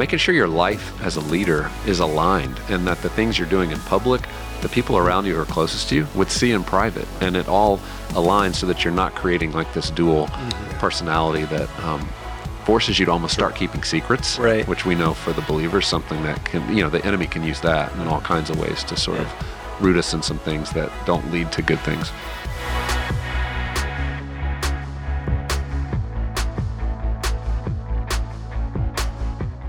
making sure your life as a leader is aligned and that the things you're doing in public, the people around you who are closest to you would see in private. And it all aligns so that you're not creating like this dual mm-hmm. personality that um, forces you to almost start keeping secrets, right. which we know for the believers, something that can, you know, the enemy can use that in all kinds of ways to sort yeah. of root us in some things that don't lead to good things.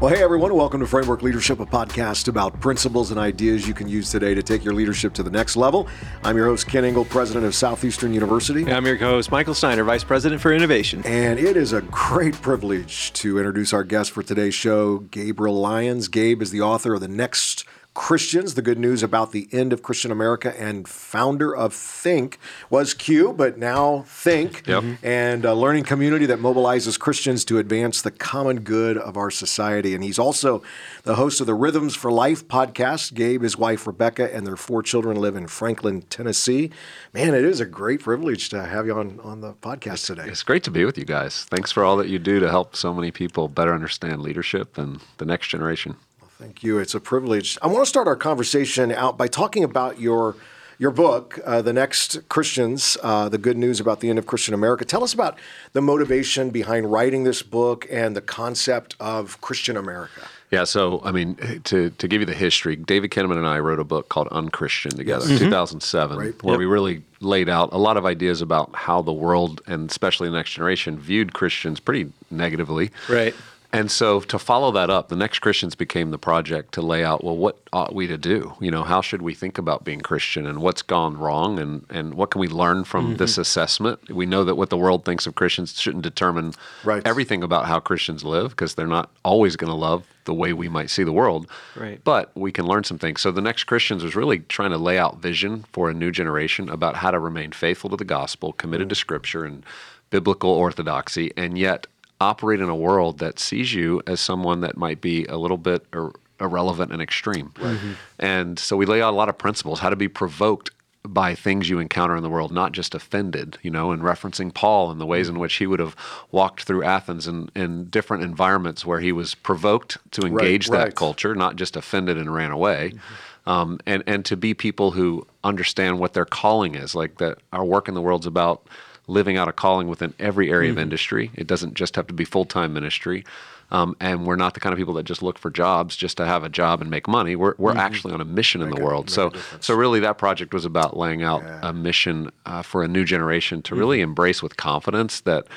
Well, hey everyone, welcome to Framework Leadership, a podcast about principles and ideas you can use today to take your leadership to the next level. I'm your host, Kent Ingle, president of Southeastern University. I'm your co host, Michael Steiner, vice president for innovation. And it is a great privilege to introduce our guest for today's show, Gabriel Lyons. Gabe is the author of The Next Christians, the good news about the end of Christian America, and founder of Thinq was Q, but now Thinq, yep. Mm-hmm. and a learning community that mobilizes Christians to advance the common good of our society. And he's also the host of the Rhythms for Life podcast. Gabe, his wife Rebecca, and their four children live in Franklin, Tennessee. Man, it is a great privilege to have you on, on the podcast today. It's great to be with you guys. Thanks for all that you do to help so many people better understand leadership and the next generation. Thank you. It's a privilege. I want to start our conversation out by talking about your your book, uh, The Next Christians, uh, The Good News About the End of Christian America. Tell us about the motivation behind writing this book and the concept of Christian America. Yeah, so I mean, to, to give you the history, David Kinnaman and I wrote a book called Unchristian together, mm-hmm. 2007, right. where yep. we really laid out a lot of ideas about how the world and especially the next generation viewed Christians pretty negatively. Right. And so to follow that up, the next Christians became the project to lay out, well, what ought we to do? You know, how should we think about being Christian and what's gone wrong and, and what can we learn from mm-hmm. this assessment? We know that what the world thinks of Christians shouldn't determine right. everything about how Christians live because they're not always going to love the way we might see the world. Right. But we can learn some things. So the next Christians was really trying to lay out vision for a new generation about how to remain faithful to the gospel, committed mm-hmm. to scripture and biblical orthodoxy, and yet operate in a world that sees you as someone that might be a little bit ir- irrelevant and extreme. Mm-hmm. And so we lay out a lot of principles how to be provoked by things you encounter in the world, not just offended, you know, and referencing Paul and the ways in which he would have walked through Athens in, in different environments where he was provoked to engage right, that culture, not just offended and ran away. Mm-hmm. Um, and, and to be people who understand what their calling is, like that our work in the world's about living out a calling within every area mm-hmm. of industry. It doesn't just have to be full time ministry. Um, and we're not the kind of people that just look for jobs just to have a job and make money. We're, we're mm-hmm. actually on a mission make in the world. So, so really, that project was about laying out yeah. a mission uh, for a new generation to mm-hmm. really embrace with confidence that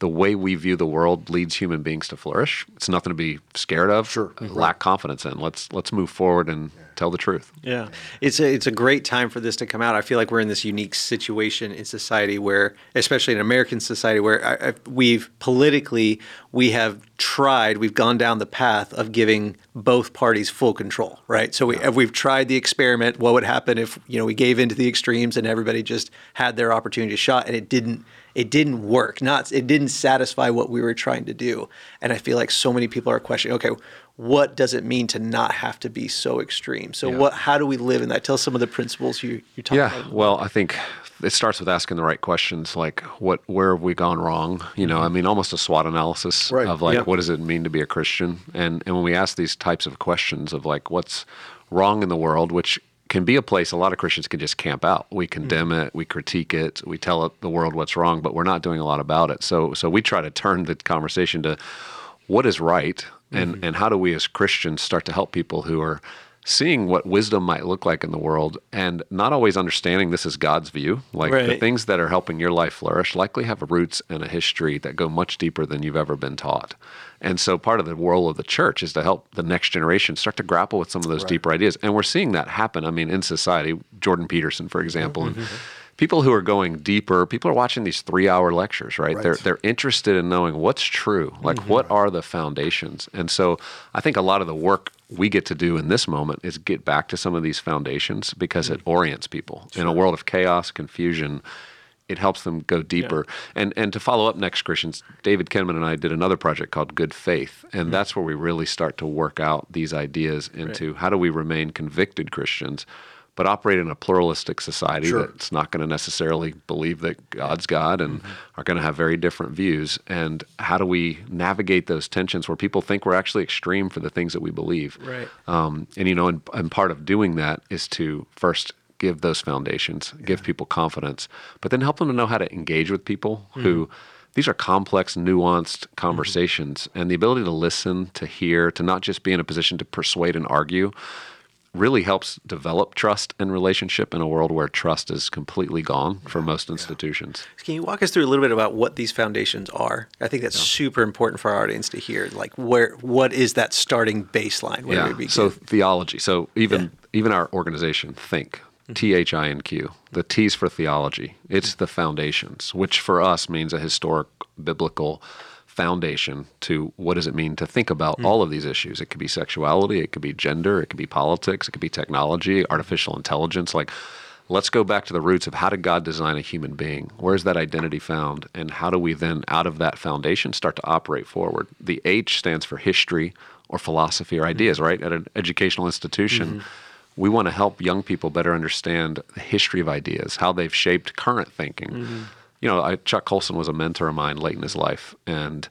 the way we view the world leads human beings to flourish. It's nothing to be scared of, sure. lack confidence in. Let's let's move forward and. Tell the truth. Yeah, it's a it's a great time for this to come out. I feel like we're in this unique situation in society where, especially in American society, where I, I, we've politically we have tried, we've gone down the path of giving both parties full control, right? So we, yeah. we've tried the experiment. What would happen if you know we gave into the extremes and everybody just had their opportunity to shot, and it didn't it didn't work. Not it didn't satisfy what we were trying to do. And I feel like so many people are questioning, okay, what does it mean to not have to be so extreme? So yeah. what how do we live in that? Tell us some of the principles you you talk yeah, about. Yeah. Well, I think it starts with asking the right questions like what where have we gone wrong you know i mean almost a swot analysis right. of like what does it mean to be a christian and and when we ask these types of questions of like what's wrong in the world which can be a place a lot of Christians can just camp out. We condemn mm it, we critique it, we tell the world what's wrong, but we're not doing a lot about it. So so we try to turn the conversation to what is right and mm-hmm. and how do we as Christians start to help people who are seeing what wisdom might look like in the world and not always understanding this is God's view. Like right. the things that are helping your life flourish likely have roots and a history that go much deeper than you've ever been taught. And so part of the role of the church is to help the next generation start to grapple with some of those right. deeper ideas. And we're seeing that happen. I mean, in society, Jordan Peterson, for example, mm-hmm. and people who are going deeper, people are watching these three hour lectures, right? right? They're they're interested in knowing what's true. Like mm-hmm. what are the foundations? And so I think a lot of the work we get to do in this moment is get back to some of these foundations because mm-hmm. it orients people. Sure. In a world of chaos, confusion, it helps them go deeper. Yeah. And and to follow up next Christians, David Kinnaman and I did another project called Good Faith, and mm-hmm. that's where we really start to work out these ideas into right. how do we remain convicted Christians but operate in a pluralistic society sure. that's not going to necessarily believe that God's God and mm-hmm. are going to have very different views. And how do we navigate those tensions where people think we're actually extreme for the things that we believe? Right. Um, and you know, and, and part of doing that is to first give those foundations, yeah. give people confidence, but then help them to know how to engage with people mm-hmm. who these are complex, nuanced conversations, mm-hmm. and the ability to listen, to hear, to not just be in a position to persuade and argue really helps develop trust and relationship in a world where trust is completely gone for most institutions. Yeah. Can you walk us through a little bit about what these foundations are? I think that's yeah. super important for our audience to hear. Like where what is that starting baseline? Where yeah. So theology. So even even our organization, Thinq, mm-hmm. T H I N Q. The T's for theology. It's the foundations, which for us means a historic biblical foundation to what does it mean to think about mm. all of these issues. It could be sexuality, it could be gender, it could be politics, it could be technology, artificial intelligence. Like, let's go back to the roots of how did God design a human being? Where's that identity found? And how do we then, out of that foundation, start to operate forward? The H stands for history or philosophy or ideas, mm. right? At an educational institution. Mm-hmm. We want to help young people better understand the history of ideas, how they've shaped current thinking. Mm-hmm you know, I, Chuck Colson was a mentor of mine late in his life, and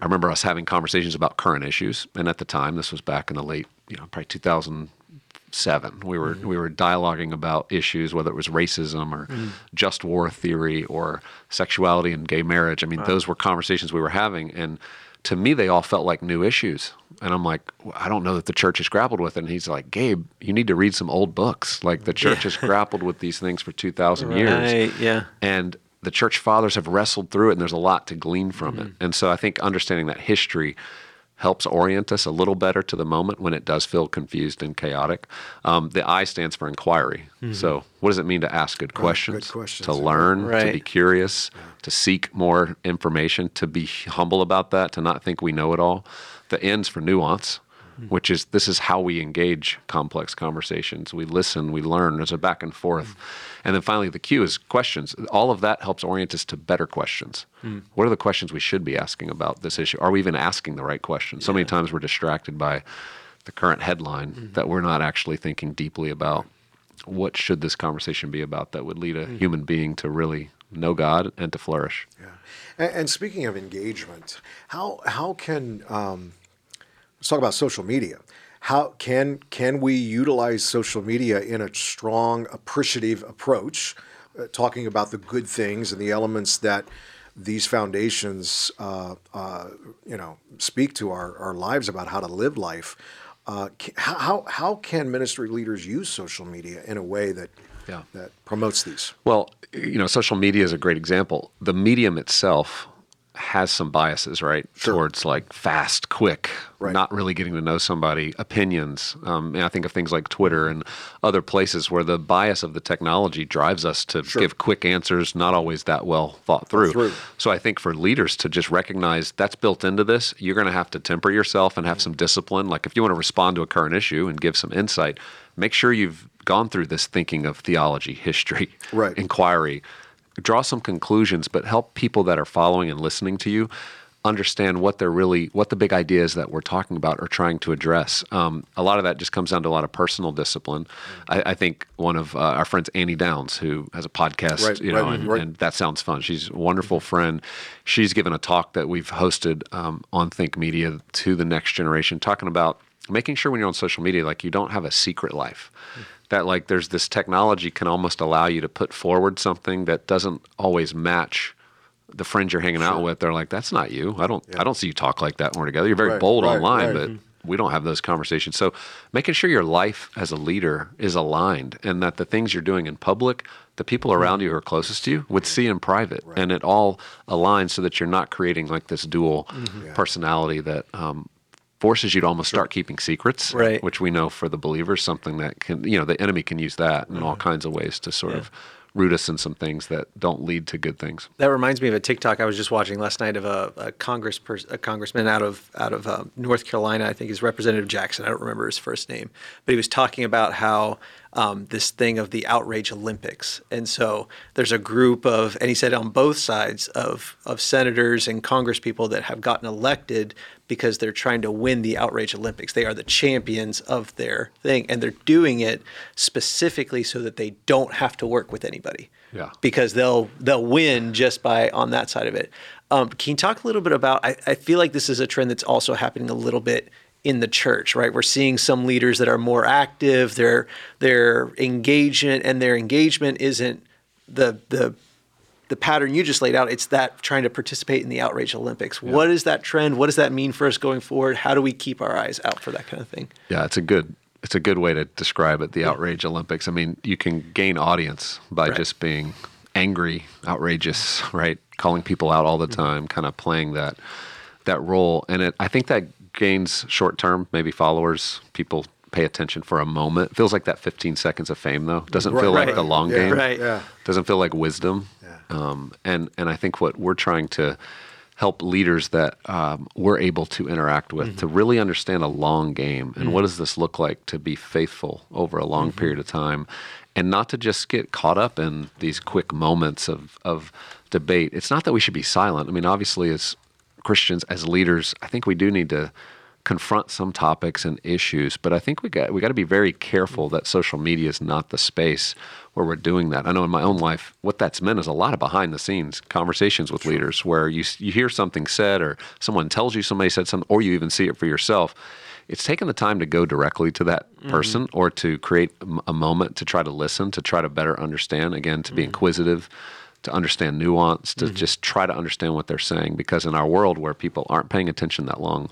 I remember us having conversations about current issues. And at the time, this was back in the late, you know, probably 2007. We were mm-hmm. we were dialoguing about issues, whether it was racism or mm-hmm. just war theory or sexuality and gay marriage. I mean, wow. those were conversations we were having, and to me, they all felt like new issues. And I'm like, I don't know that the church has grappled with it. And he's like, Gabe, you need to read some old books. Like the church yeah. has grappled with these things for 2,000 right, years. Yeah. And the church fathers have wrestled through it and there's a lot to glean from mm-hmm. it. And so I think understanding that history helps orient us a little better to the moment when it does feel confused and chaotic. Um, the I stands for inquiry. Mm-hmm. So, what does it mean to ask good questions? Good questions. To learn, right. to be curious, yeah. to seek more information, to be humble about that, to not think we know it all. The ends for nuance. Mm-hmm. Which is this is how we engage complex conversations. We listen, we learn. There's a back and forth. Mm-hmm and then finally, the Q is questions. All of that helps orient us to better questions. Mm. What are the questions we should be asking about this issue? Are we even asking the right questions? So many times we're distracted by the current headline mm. that we're not actually thinking deeply about what should this conversation be about that would lead a mm. human being to really know God and to flourish. Yeah. And, and speaking of engagement, how how can um, let's talk about social media. How can can we utilize social media in a strong appreciative approach uh, talking about the good things and the elements that these foundations uh, uh, you know speak to our, our lives about how to live life? Uh, how, how can ministry leaders use social media in a way that yeah. that promotes these? Well you know social media is a great example. The medium itself has some biases, right? Sure. Towards like fast, quick, right. not really getting to know somebody, opinions. Um, and I think of things like Twitter and other places where the bias of the technology drives us to sure. give quick answers, not always that well thought through. through. So I think for leaders to just recognize that's built into this, you're going to have to temper yourself and have some discipline. Like if you want to respond to a current issue and give some insight, make sure you've gone through this thinking of theology, history, right. inquiry draw some conclusions, but help people that are following and listening to you understand what they're really what the big ideas that we're talking about are trying to address. Um, a lot of that just comes down to a lot of personal discipline. I, I think one of uh, our friends, Annie Downs, who has a podcast, right, you know, right, and, right. and, that sounds fun. She's a wonderful friend. She's given a talk that we've hosted um, on Thinq Media to the next generation, talking about making sure when you're on social media, like you don't have a secret life. Mm-hmm that like there's this technology can almost allow you to put forward something that doesn't always match the friends you're hanging sure. out with. They're like, that's not you. I don't yeah. I don't see you talk like that when we're together. You're very right, bold right, online, right. but we don't have those conversations. So making sure your life as a leader is aligned and that the things you're doing in public, the people mm-hmm. around you who are closest to you would see in private and it all aligns so that you're not creating like this dual mm-hmm. personality that um, forces you to almost start keeping secrets, right. which we know for the believers, something that can, you know, the enemy can use that in mm-hmm. all kinds of ways to sort yeah. of root us in some things that don't lead to good things. That reminds me of a TikTok I was just watching last night of a, a Congress pers- a congressman out of out of uh, North Carolina. I think he's Representative Jackson. I don't remember his first name, but he was talking about how um, this thing of the outrage Olympics. And so there's a group of, and he said on both sides of, of senators and congresspeople that have gotten elected because they're trying to win the outrage Olympics. They are the champions of their thing, and they're doing it specifically so that they don't have to work with anybody. Yeah. Because they'll they'll win just by on that side of it. Um, can you talk a little bit about? I, I feel like this is a trend that's also happening a little bit in the church, right? We're seeing some leaders that are more active. Their their engagement and their engagement isn't the the the pattern you just laid out. It's that trying to participate in the outrage Olympics. Yeah. What is that trend? What does that mean for us going forward? How do we keep our eyes out for that kind of thing? Yeah, it's a good it's a good way to describe it. The yeah. outrage Olympics. I mean, you can gain audience by right. just being angry, outrageous, right? Calling people out all the mm-hmm. time, kind of playing that that role. And it, I think that gains short term, maybe followers. People pay attention for a moment. Feels like that 15 seconds of fame, though. Doesn't right, feel like the long yeah, game. Right. Yeah. Doesn't feel like wisdom. Um, and and I think what we're trying to help leaders that um, we're able to interact with mm-hmm. to really understand a long game and mm-hmm. what does this look like to be faithful over a long mm-hmm. period of time and not to just get caught up in these quick moments of, of debate. It's not that we should be silent. I mean, obviously, as Christians, as leaders, I think we do need to confront some topics and issues, but I think we got we got to be very careful that social media is not the space where we're doing that. I know in my own life, what that's meant is a lot of behind the scenes conversations with sure. leaders where you you hear something said or someone tells you somebody said something, or you even see it for yourself. It's taking the time to go directly to that mm-hmm. person mm-hmm. or to create a moment to try to listen, to try to better understand. Again, to be mm-hmm. inquisitive to understand nuance, to mm-hmm. just try to understand what they're saying. Because in our world where people aren't paying attention that long,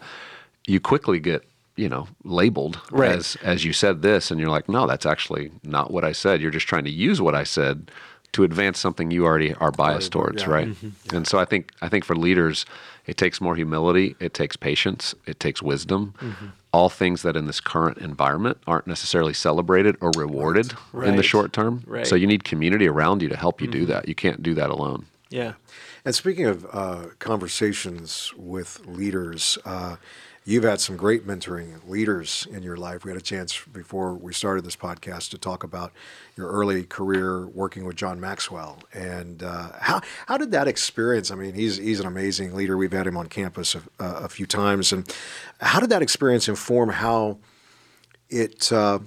you quickly get you know labeled right. as as you said this and you're like no that's actually not what i said you're just trying to use what i said to advance something you already are biased towards yeah. right mm-hmm. yeah. and so i think i think for leaders it takes more humility it takes patience it takes wisdom mm-hmm. all things that in this current environment aren't necessarily celebrated or rewarded right. in the short term right. so you need community around you to help you mm-hmm. do that you can't do that alone yeah and speaking of uh, conversations with leaders uh, You've had some great mentoring leaders in your life. We had a chance before we started this podcast to talk about your early career working with John Maxwell, and uh, how how did that experience? I mean, he's he's an amazing leader. We've had him on campus a, a few times, and how did that experience inform how it uh,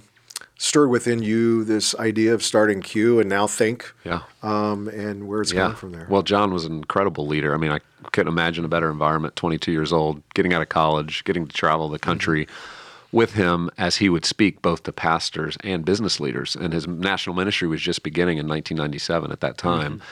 stirred within you this idea of starting Q and now Thinq? Yeah. Um, and where it's yeah. going from there. Well, John was an incredible leader. I mean, I couldn't imagine a better environment. 22 years old, getting out of college, getting to travel the country. Mm-hmm. With him, as he would speak both to pastors and business leaders, and his national ministry was just beginning in 1997 at that time. Mm-hmm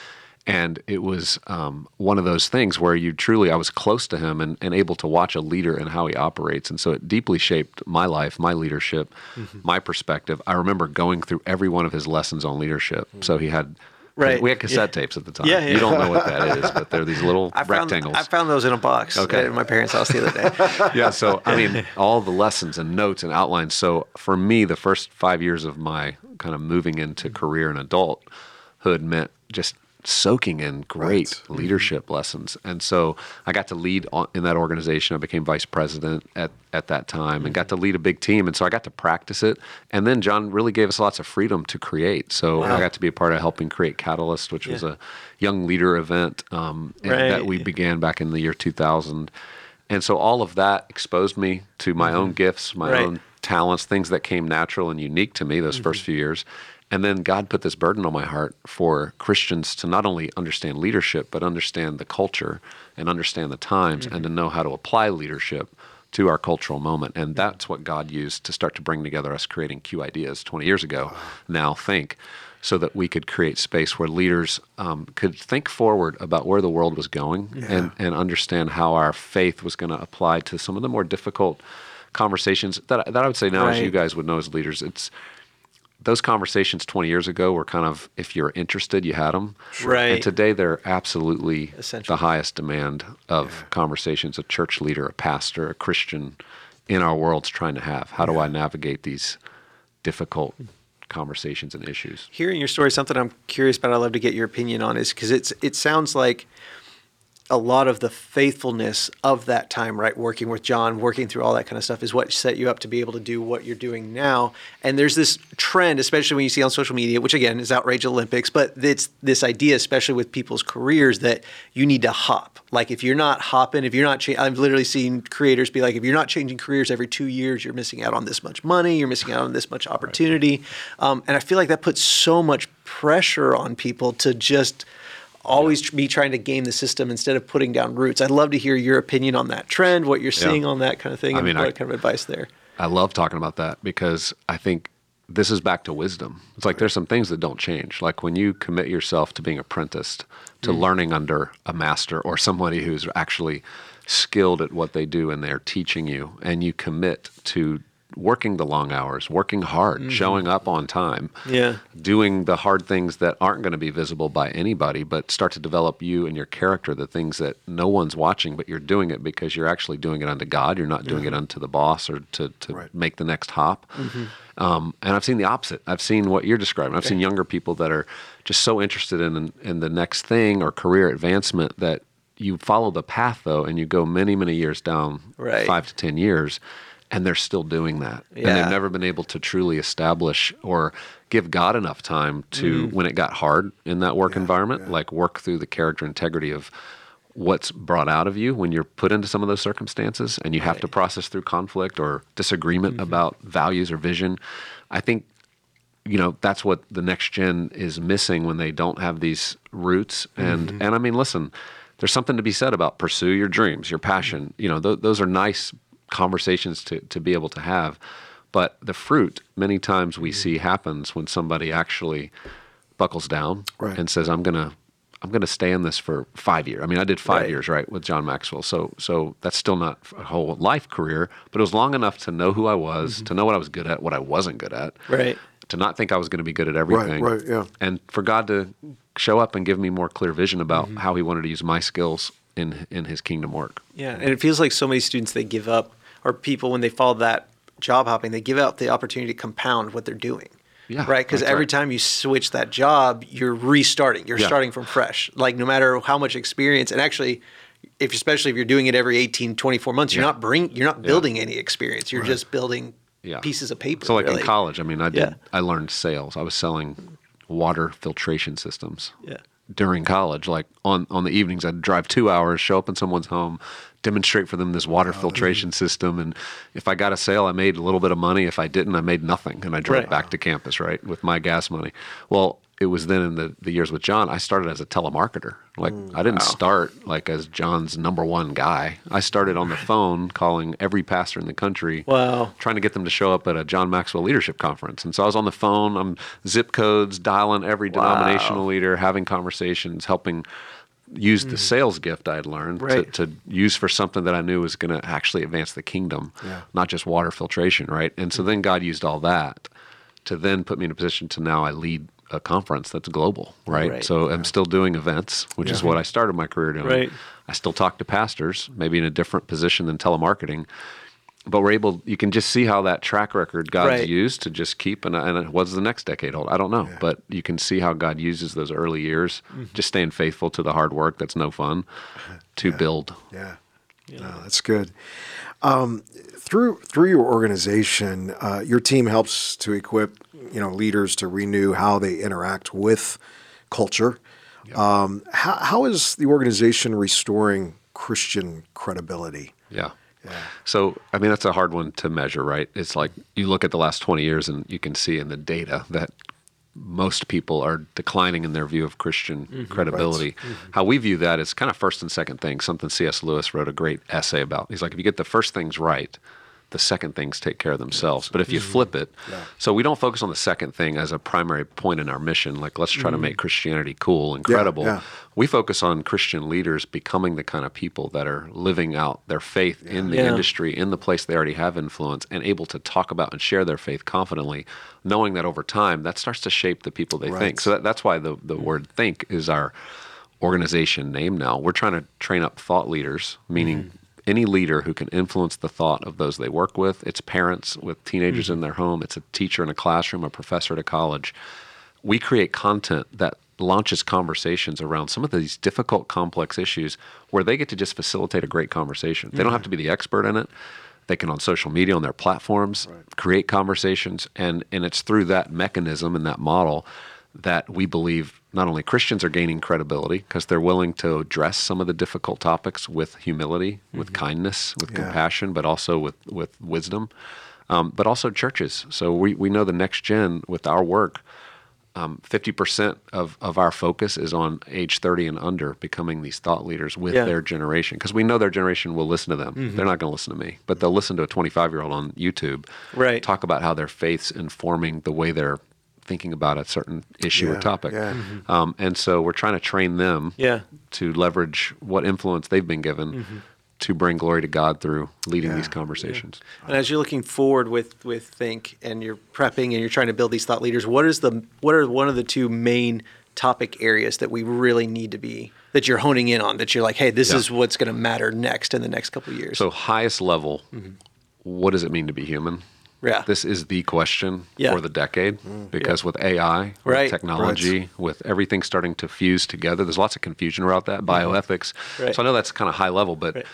and it was um, one of those things where you truly, I was close to him and, and, able to watch a leader and how he operates. And so it deeply shaped my life, my leadership, mm-hmm. my perspective. I remember going through every one of his lessons on leadership. Mm-hmm. So he had Right. We had cassette yeah. tapes at the time. Yeah, yeah, You don't know what that is, but they're these little I found, rectangles. I found those in a box okay. at my parents' house the other day. yeah. So, I mean, all the lessons and notes and outlines. So, for me, the first five years of my kind of moving into career and adulthood meant just soaking in great right. leadership lessons. And so I got to lead in that organization. I became vice president at, at that time and got to lead a big team. And so I got to practice it. And then John really gave us lots of freedom to create. So wow. I got to be a part of helping create Catalyst, which yeah. was a young leader event um, right. that we began back in the year 2000. And so all of that exposed me to my mm-hmm. own gifts, my right. own talents, things that came natural and unique to me those mm-hmm. first few years. And then God put this burden on my heart for Christians to not only understand leadership, but understand the culture and understand the times mm-hmm. and to know how to apply leadership to our cultural moment. And that's what God used to start to bring together us creating Q Ideas 20 years ago. Now think so that we could create space where leaders um, could think forward about where the world was going yeah. and, and understand how our faith was going to apply to some of the more difficult conversations that, that I would say now, right. as you guys would know as leaders, it's those conversations 20 years ago were kind of if you're interested you had them right and today they're absolutely Essential. the highest demand of yeah. conversations a church leader a pastor a christian in our world's trying to have how yeah. do i navigate these difficult conversations and issues hearing your story something i'm curious about i'd love to get your opinion on is because it's it sounds like a lot of the faithfulness of that time, right? Working with John, working through all that kind of stuff is what set you up to be able to do what you're doing now. And there's this trend, especially when you see on social media, which again is outrage Olympics, but it's this idea, especially with people's careers, that you need to hop. Like if you're not hopping, if you're not, I've literally seen creators be like, if you're not changing careers every two years, you're missing out on this much money, you're missing out on this much opportunity. Right. Um, and I feel like that puts so much pressure on people to just always be trying to game the system instead of putting down roots. I'd love to hear your opinion on that trend, what you're seeing yeah. on that kind of thing, I and mean, what I, kind of advice there. I love talking about that because I think this is back to wisdom. It's like there's some things that don't change. Like when you commit yourself to being apprenticed, to mm. learning under a master or somebody who's actually skilled at what they do and they're teaching you, and you commit to working the long hours, working hard, mm-hmm. showing up on time, yeah, doing the hard things that aren't going to be visible by anybody, but start to develop you and your character, the things that no one's watching, but you're doing it because you're actually doing it unto God. You're not doing yeah. it unto the boss or to, to right. make the next hop. Mm-hmm. Um, and I've seen the opposite. I've seen what you're describing. I've okay. seen younger people that are just so interested in in the next thing or career advancement that you follow the path though, and you go many many years down, right. five to ten years and they're still doing that. Yeah. And they've never been able to truly establish or give God enough time to, mm. when it got hard in that work yeah, environment, yeah. like work through the character integrity of what's brought out of you when you're put into some of those circumstances and you right. have to process through conflict or disagreement mm-hmm. about values or vision. I think you know that's what the next gen is missing when they don't have these roots and mm-hmm. and I mean listen there's something to be said about pursue your dreams your passion you know th- those are nice conversations to, to be able to have. But the fruit, many times we see happens when somebody actually buckles down right. and says, "I'm gonna, I'm gonna stay in this for five years." I mean, I did five right. years, right, with John Maxwell. So, so that's still not a whole life career, but it was long enough to know who I was, mm-hmm. to know what I was good at, what I wasn't good at, right, to not think I was going to be good at everything, right, right, yeah, and for God to show up and give me more clear vision about mm-hmm. how He wanted to use my skills in in His kingdom work. Yeah, and it feels like so many students they give up or people when they follow that job hopping, they give out the opportunity to compound what they're doing. Yeah, right. Because every right. time you switch that job, you're restarting. You're yeah. starting from fresh. Like no matter how much experience, and actually, if especially if you're doing it every 18, 24 months, yeah. you're not bring, you're not building yeah. any experience. You're right. just building pieces of paper. So like really. in college, I mean, I did. I learned sales. I was selling water filtration systems. Yeah during college. Like on on the evenings, I'd drive two hours, show up in someone's home, demonstrate for them this water oh, filtration system, and if I got a sale, I made a little bit of money. If I didn't, I made nothing, and I drove right. back to campus right with my gas money. Well, it was then in the, the years with John, I started as a telemarketer. Like mm, I didn't wow. start like as John's number one guy. I started on the phone calling every pastor in the country. Wow. Trying to get them to show up at a John Maxwell leadership conference. And so I was on the phone, I'm zip codes, dialing every wow. denominational leader, having conversations, helping use mm. the sales gift I'd learned right. to, to, use for something that I knew was going to actually advance the kingdom, yeah. not just water filtration, right? And so then God used all that to then put me in a position to now I lead a conference that's global, right? right. So yeah. I'm still doing events, which yeah. is what I started my career doing. Right. I still talk to pastors, maybe in a different position than telemarketing, but we're able. You can just see how that track record God's right. used to just keep. And, and what's the next decade hold? I don't know, yeah. but you can see how God uses those early years, mm-hmm. just staying faithful to the hard work that's no fun, to build. Yeah, yeah, no, that's good. Um, through through your organization, uh, your team helps to equip you know leaders to renew how they interact with culture. Um, how, how is the organization restoring Christian credibility? Yeah. Yeah. So, I mean, that's a hard one to measure, right? It's like you look at the last 20 years and you can see in the data that most people are declining in their view of Christian mm-hmm, credibility. Right. Mm-hmm. How we view that is kind of first and second thing, something C.S. Lewis wrote a great essay about. He's like, if you get the first things right, the second things take care of themselves. But if you mm-hmm. flip it, yeah. so we don't focus on the second thing as a primary point in our mission, like let's try mm-hmm. to make Christianity cool and credible. Yeah, yeah. We focus on Christian leaders becoming the kind of people that are living out their faith in the industry, in the place they already have influence, and able to talk about and share their faith confidently, knowing that over time that starts to shape the people they right. think. So that, that's why the, the mm-hmm. word think is our organization name now. We're trying to train up thought leaders, meaning mm-hmm any leader who can influence the thought of those they work with. It's parents with teenagers mm-hmm. in their home, it's a teacher in a classroom, a professor at a college. We create content that launches conversations around some of these difficult, complex issues where they get to just facilitate a great conversation. They don't have to be the expert in it. They can on social media, on their platforms, right. create conversations, and and it's through that mechanism and that model that we believe not only Christians are gaining credibility because they're willing to address some of the difficult topics with humility, mm-hmm. with kindness, with yeah. compassion, but also with with wisdom. Um, but also churches. So we, we know the next gen with our work um, 50% of, of our focus is on age 30 and under becoming these thought leaders with yeah. their generation because we know their generation will listen to them mm-hmm. they're not going to listen to me but they'll listen to a 25 year old on youtube right talk about how their faith's informing the way they're thinking about a certain issue yeah, or topic yeah. mm-hmm. um, and so we're trying to train them yeah. to leverage what influence they've been given mm-hmm to bring glory to God through leading yeah, these conversations. Yeah. And as you're looking forward with with Thinq and you're prepping and you're trying to build these thought leaders, what is the what are one of the two main topic areas that we really need to be that you're honing in on that you're like, hey, this yeah. is what's going to matter next in the next couple of years. So highest level, mm-hmm. what does it mean to be human? Yeah. This is the question yeah. for the decade mm, because yeah. with AI, right. with technology, right. with everything starting to fuse together, there's lots of confusion about that, mm-hmm. bioethics. Right. So I know that's kind of high level, but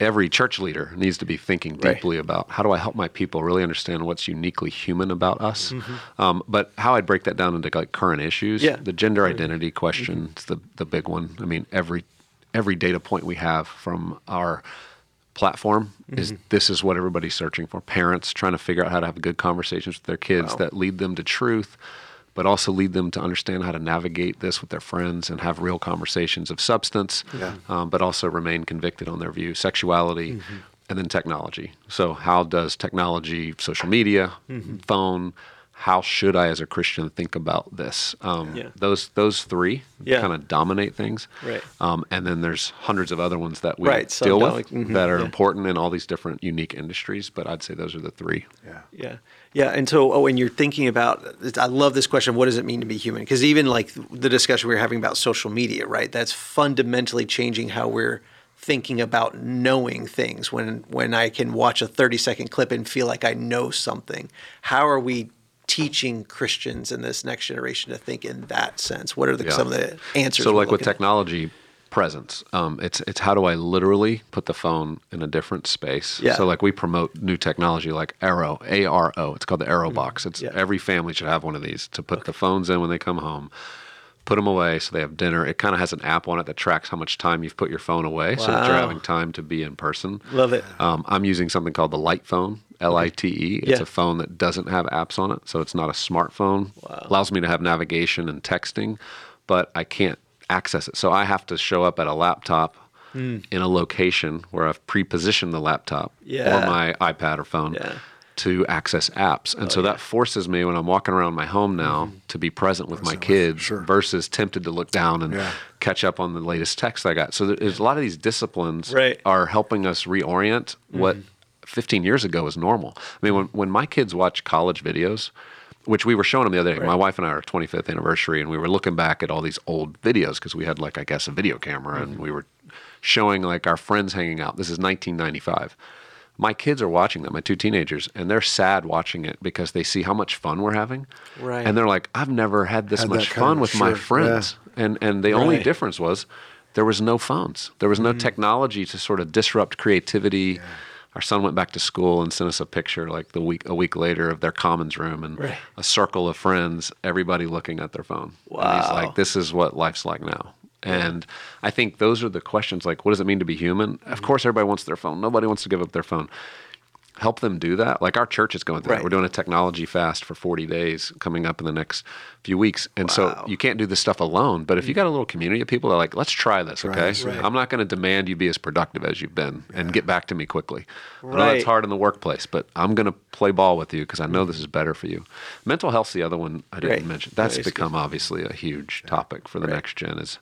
every church leader needs to be thinking deeply about how do I help my people really understand what's uniquely human about us. Mm-hmm. Um, but how I'd break that down into like current issues, yeah. the gender identity question mm-hmm. is the the big one. I mean, every every data point we have from our platform mm-hmm. is this is what everybody's searching for. Parents trying to figure out how to have good conversations with their kids wow. that lead them to truth but also lead them to understand how to navigate this with their friends and have real conversations of substance, yeah. um, but also remain convicted on their view, sexuality, mm-hmm. and then technology. So, how does technology, social media, mm-hmm. phone, how should I, as a Christian, think about this? Um, yeah. Those those three yeah. kind of dominate things, right? Um, and then there's hundreds of other ones that we right. deal with mm-hmm. that are yeah. important in all these different unique industries. But I'd say those are the three. Yeah, yeah. Yeah, and so oh, when you're thinking about, I love this question. What does it mean to be human? Because even like the discussion we were having about social media, right? That's fundamentally changing how we're thinking about knowing things. When when I can watch a 30 second clip and feel like I know something, how are we teaching Christians in this next generation to think in that sense? What are the, yeah. some of the answers? So, like with technology, presence. Um, it's it's how do I literally put the phone in a different space. Yeah. So like we promote new technology like Aro, A R O. It's called the Aro mm-hmm. box. It's yeah. every family should have one of these to put okay. the phones in when they come home. Put them away so they have dinner. It kind of has an app on it that tracks how much time you've put your phone away, wow. so that you're having time to be in person. Love it. Um, I'm using something called the Light phone, L I T E. It's yeah. a phone that doesn't have apps on it, so it's not a smartphone. Wow. Allows me to have navigation and texting, but I can't access it. So I have to show up at a laptop mm. in a location where I've pre-positioned the laptop yeah. or my iPad or phone yeah. to access apps. And oh, so yeah. that forces me when I'm walking around my home now mm. to be present with present my kids sure. versus tempted to look down and catch up on the latest text I got. So there's a lot of these disciplines right. are helping us reorient mm. what 15 years ago was normal. I mean, when, when my kids watch college videos, which we were showing them the other day. Right. My wife and I are 25th anniversary, and we were looking back at all these old videos because we had like I guess a video camera, mm-hmm. and we were showing like our friends hanging out. This is 1995. My kids are watching that, my two teenagers, and they're sad watching it because they see how much fun we're having, right? And they're like, "I've never had this had much fun with my friends." Yeah. And and the right. only difference was there was no phones, there was no mm-hmm. technology to sort of disrupt creativity. Yeah our son went back to school and sent us a picture like the week a week later of their commons room and right. a circle of friends, everybody looking at their phone. Wow. And he's like, This is what life's like now. And I think those are the questions like, what does it mean to be human? Mm-hmm. Of course, everybody wants their phone. Nobody wants to give up their phone help them do that. Like our church is going through right. that. We're doing a technology fast for 40 days coming up in the next few weeks. And wow. so you can't do this stuff alone. But if you got a little community of people that are like, let's try this, okay? Right, right. I'm not going to demand you be as productive as you've been and get back to me quickly. I know that's hard in the workplace, but I'm going to play ball with you because I know this is better for you. Mental health's the other one I didn't mention. That's become obviously a huge topic for the next gen is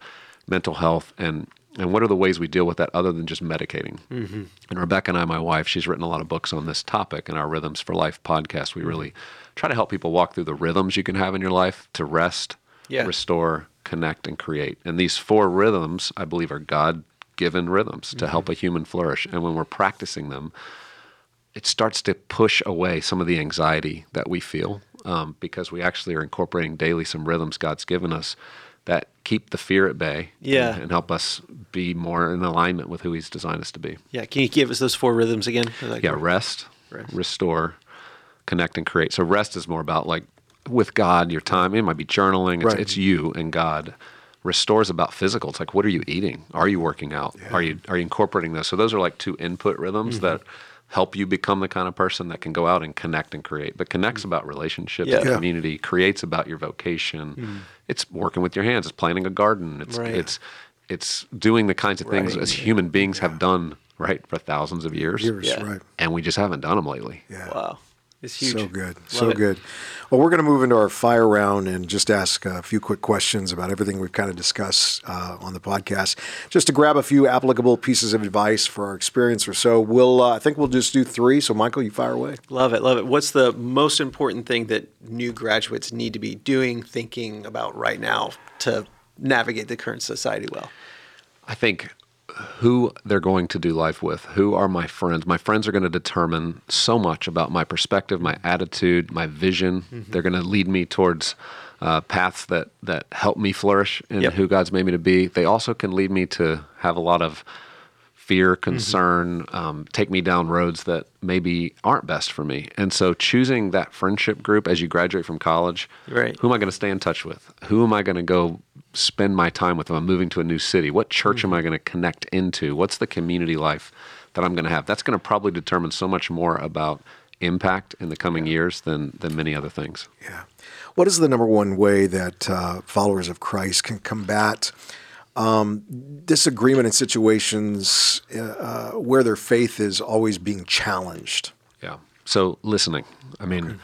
mental health and and what are the ways we deal with that other than just medicating? Mm-hmm. And Rebecca and I, my wife, she's written a lot of books on this topic. In our Rhythms for Life podcast, we really try to help people walk through the rhythms you can have in your life to rest, yeah. restore, connect, and create. And these four rhythms, I believe, are God given rhythms to mm-hmm. help a human flourish. And when we're practicing them, it starts to push away some of the anxiety that we feel um, because we actually are incorporating daily some rhythms God's given us keep the fear at bay. Yeah. And, and, help us be more in alignment with who He's designed us to be. Yeah. Can you give us those four rhythms again? Like yeah. Rest, rest, restore, connect, and create. So rest is more about like with God, your time. It might be journaling. It's, right. it's you and God. Restores about physical. It's like, what are you eating? Are you working out? Yeah. Are you are you incorporating this? So those are like two input rhythms mm-hmm. that help you become the kind of person that can go out and connect and create. But connects about relationships, yeah. yeah. community, creates about your vocation. Mm. It's working with your hands. It's planting a garden. It's right. it's it's doing the kinds of things as human beings yeah. have done right for thousands of years. Years, yeah. right? And we just haven't done them lately. Yeah. Wow. It's huge. So good. Love so it. good. Well, we're going to move into our fire round and just ask a few quick questions about everything we've kind of discussed uh, on the podcast. Just to grab a few applicable pieces of advice for our experience or so. We'll, uh, I think we'll just do three. So, Michael, you fire away. Love it. Love it. What's the most important thing that new graduates need to be doing, thinking about right now to navigate the current society well? I think who they're going to do life with. Who are my friends? My friends are going to determine so much about my perspective, my attitude, my vision. Mm-hmm. They're going to lead me towards uh, paths that that help me flourish in yep. who God's made me to be. They also can lead me to have a lot of fear, mm-hmm. concern, mm-hmm. um, take me down roads that maybe aren't best for me. And so, choosing that friendship group as you graduate from college, right. who am I going to stay in touch with? Who am I going to go spend my time with if I'm moving to a new city? What church mm-hmm. am I going to connect into? What's the community life that I'm going to have? That's going to probably determine so much more about impact in the coming yeah. years than than many other things. Yeah. What is the number one way that uh, followers of Christ can combat um, disagreement in situations uh, uh, where their faith is always being challenged? Yeah. So listening. I mean, okay.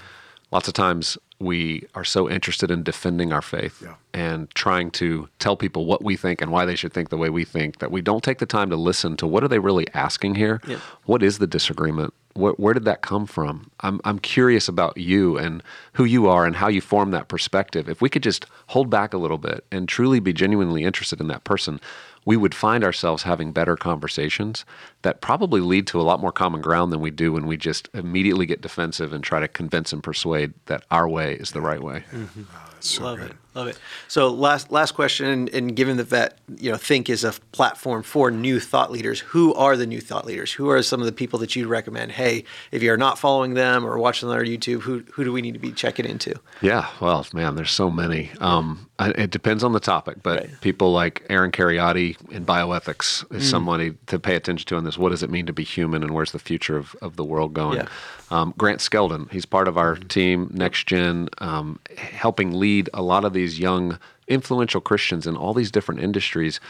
lots of times we are so interested in defending our faith yeah. and trying to tell people what we think and why they should think the way we think that we don't take the time to listen to what are they really asking here yeah. what is the disagreement where, where did that come from I'm, I'm curious about you and who you are and how you form that perspective if we could just hold back a little bit and truly be genuinely interested in that person we would find ourselves having better conversations that probably lead to a lot more common ground than we do when we just immediately get defensive and try to convince and persuade that our way is the right way. Mm-hmm. Oh, so Love good. it. Love it. So last last question, and, and, given that that you know Thinq is a platform for new thought leaders, who are the new thought leaders? Who are some of the people that you'd recommend? Hey, if you're not following them or watching them on YouTube, who who do we need to be checking into? Yeah, well, man, there's so many. Um, it depends on the topic, but right. people like Aaron Kheriaty in bioethics is mm. somebody to pay attention to on this. What does it mean to be human, and where's the future of, of the world going? Yeah. Um, Grant Skeldon, he's part of our team, Next Gen, um, helping lead a lot of these young, influential Christians in all these different industries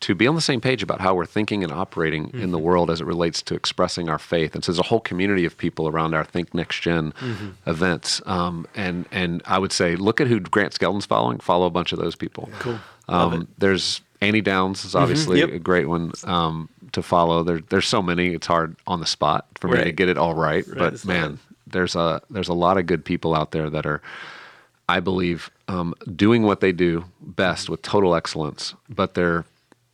to be on the same page about how we're thinking and operating mm-hmm. in the mm-hmm. world as it relates to expressing our faith. And so there's a whole community of people around our Thinq Next Gen mm-hmm. events. Um, and and I would say, look at who Grant Skeldon's following. Follow a bunch of those people. Cool. Um, there's Annie Downs is mm-hmm. obviously mm-hmm. yep. a great one um, to follow. There, there's so many. It's hard on the spot for right. me to get it all right. right but man, there's a there's a lot of good people out there that are, I believe, um, doing what they do best with total excellence. But they're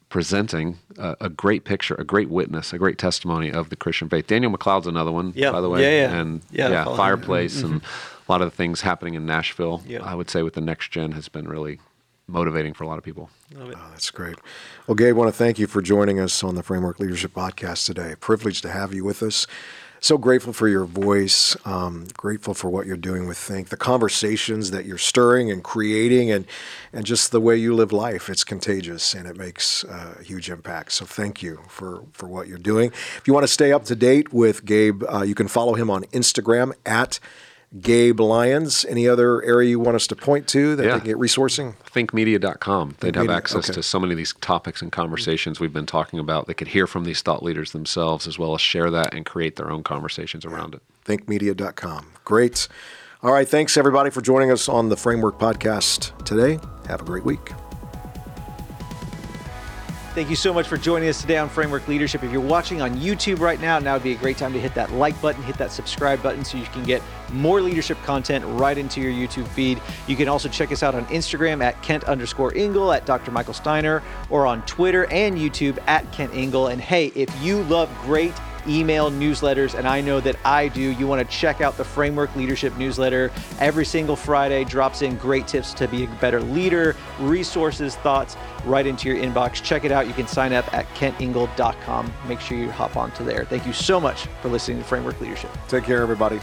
presenting a, a, great picture, a great witness, a great testimony of the Christian faith. Daniel McLeod's another one, yep. by the way. Yeah, yeah. And yeah, yeah Fireplace mm-hmm. and a lot of the things happening in Nashville, yep. I would say with the next gen has been really motivating for a lot of people. Oh, that's great. Well, Gabe, I want to thank you for joining us on the Framework Leadership Podcast today. Privileged to have you with us so grateful for your voice. Um, grateful for what you're doing with Thinq, the conversations that you're stirring and creating, and and just the way you live life. It's contagious and it makes a huge impact. So thank you for for what you're doing. If you want to stay up to date with Gabe, uh, you can follow him on Instagram at Gabe Lyons. Any other area you want us to point to that yeah. they can get resourcing? Thinqmedia.com. They'd have access okay. to so many of these topics and conversations we've been talking about. They could hear from these thought leaders themselves as well as share that and create their own conversations around it. Thinqmedia.com. Great. All right. Thanks, everybody, for joining us on the Framework Podcast today. Have a great week. Thank you so much for joining us today on Framework Leadership. If you're watching on YouTube right now, now would be a great time to hit that like button, hit that subscribe button so you can get more leadership content right into your YouTube feed. You can also check us out on Instagram at Kent underscore Ingle, at Dr. Michael Steiner, or on Twitter and YouTube at Kent Ingle. And hey, if you love great email newsletters, and I know that I do. You want to check out the Framework Leadership newsletter. Every single Friday drops in great tips to be a better leader, resources, thoughts right into your inbox. Check it out. You can sign up at kentingle.com. Make sure you hop onto there. Thank you so much for listening to Framework Leadership. Take care, everybody.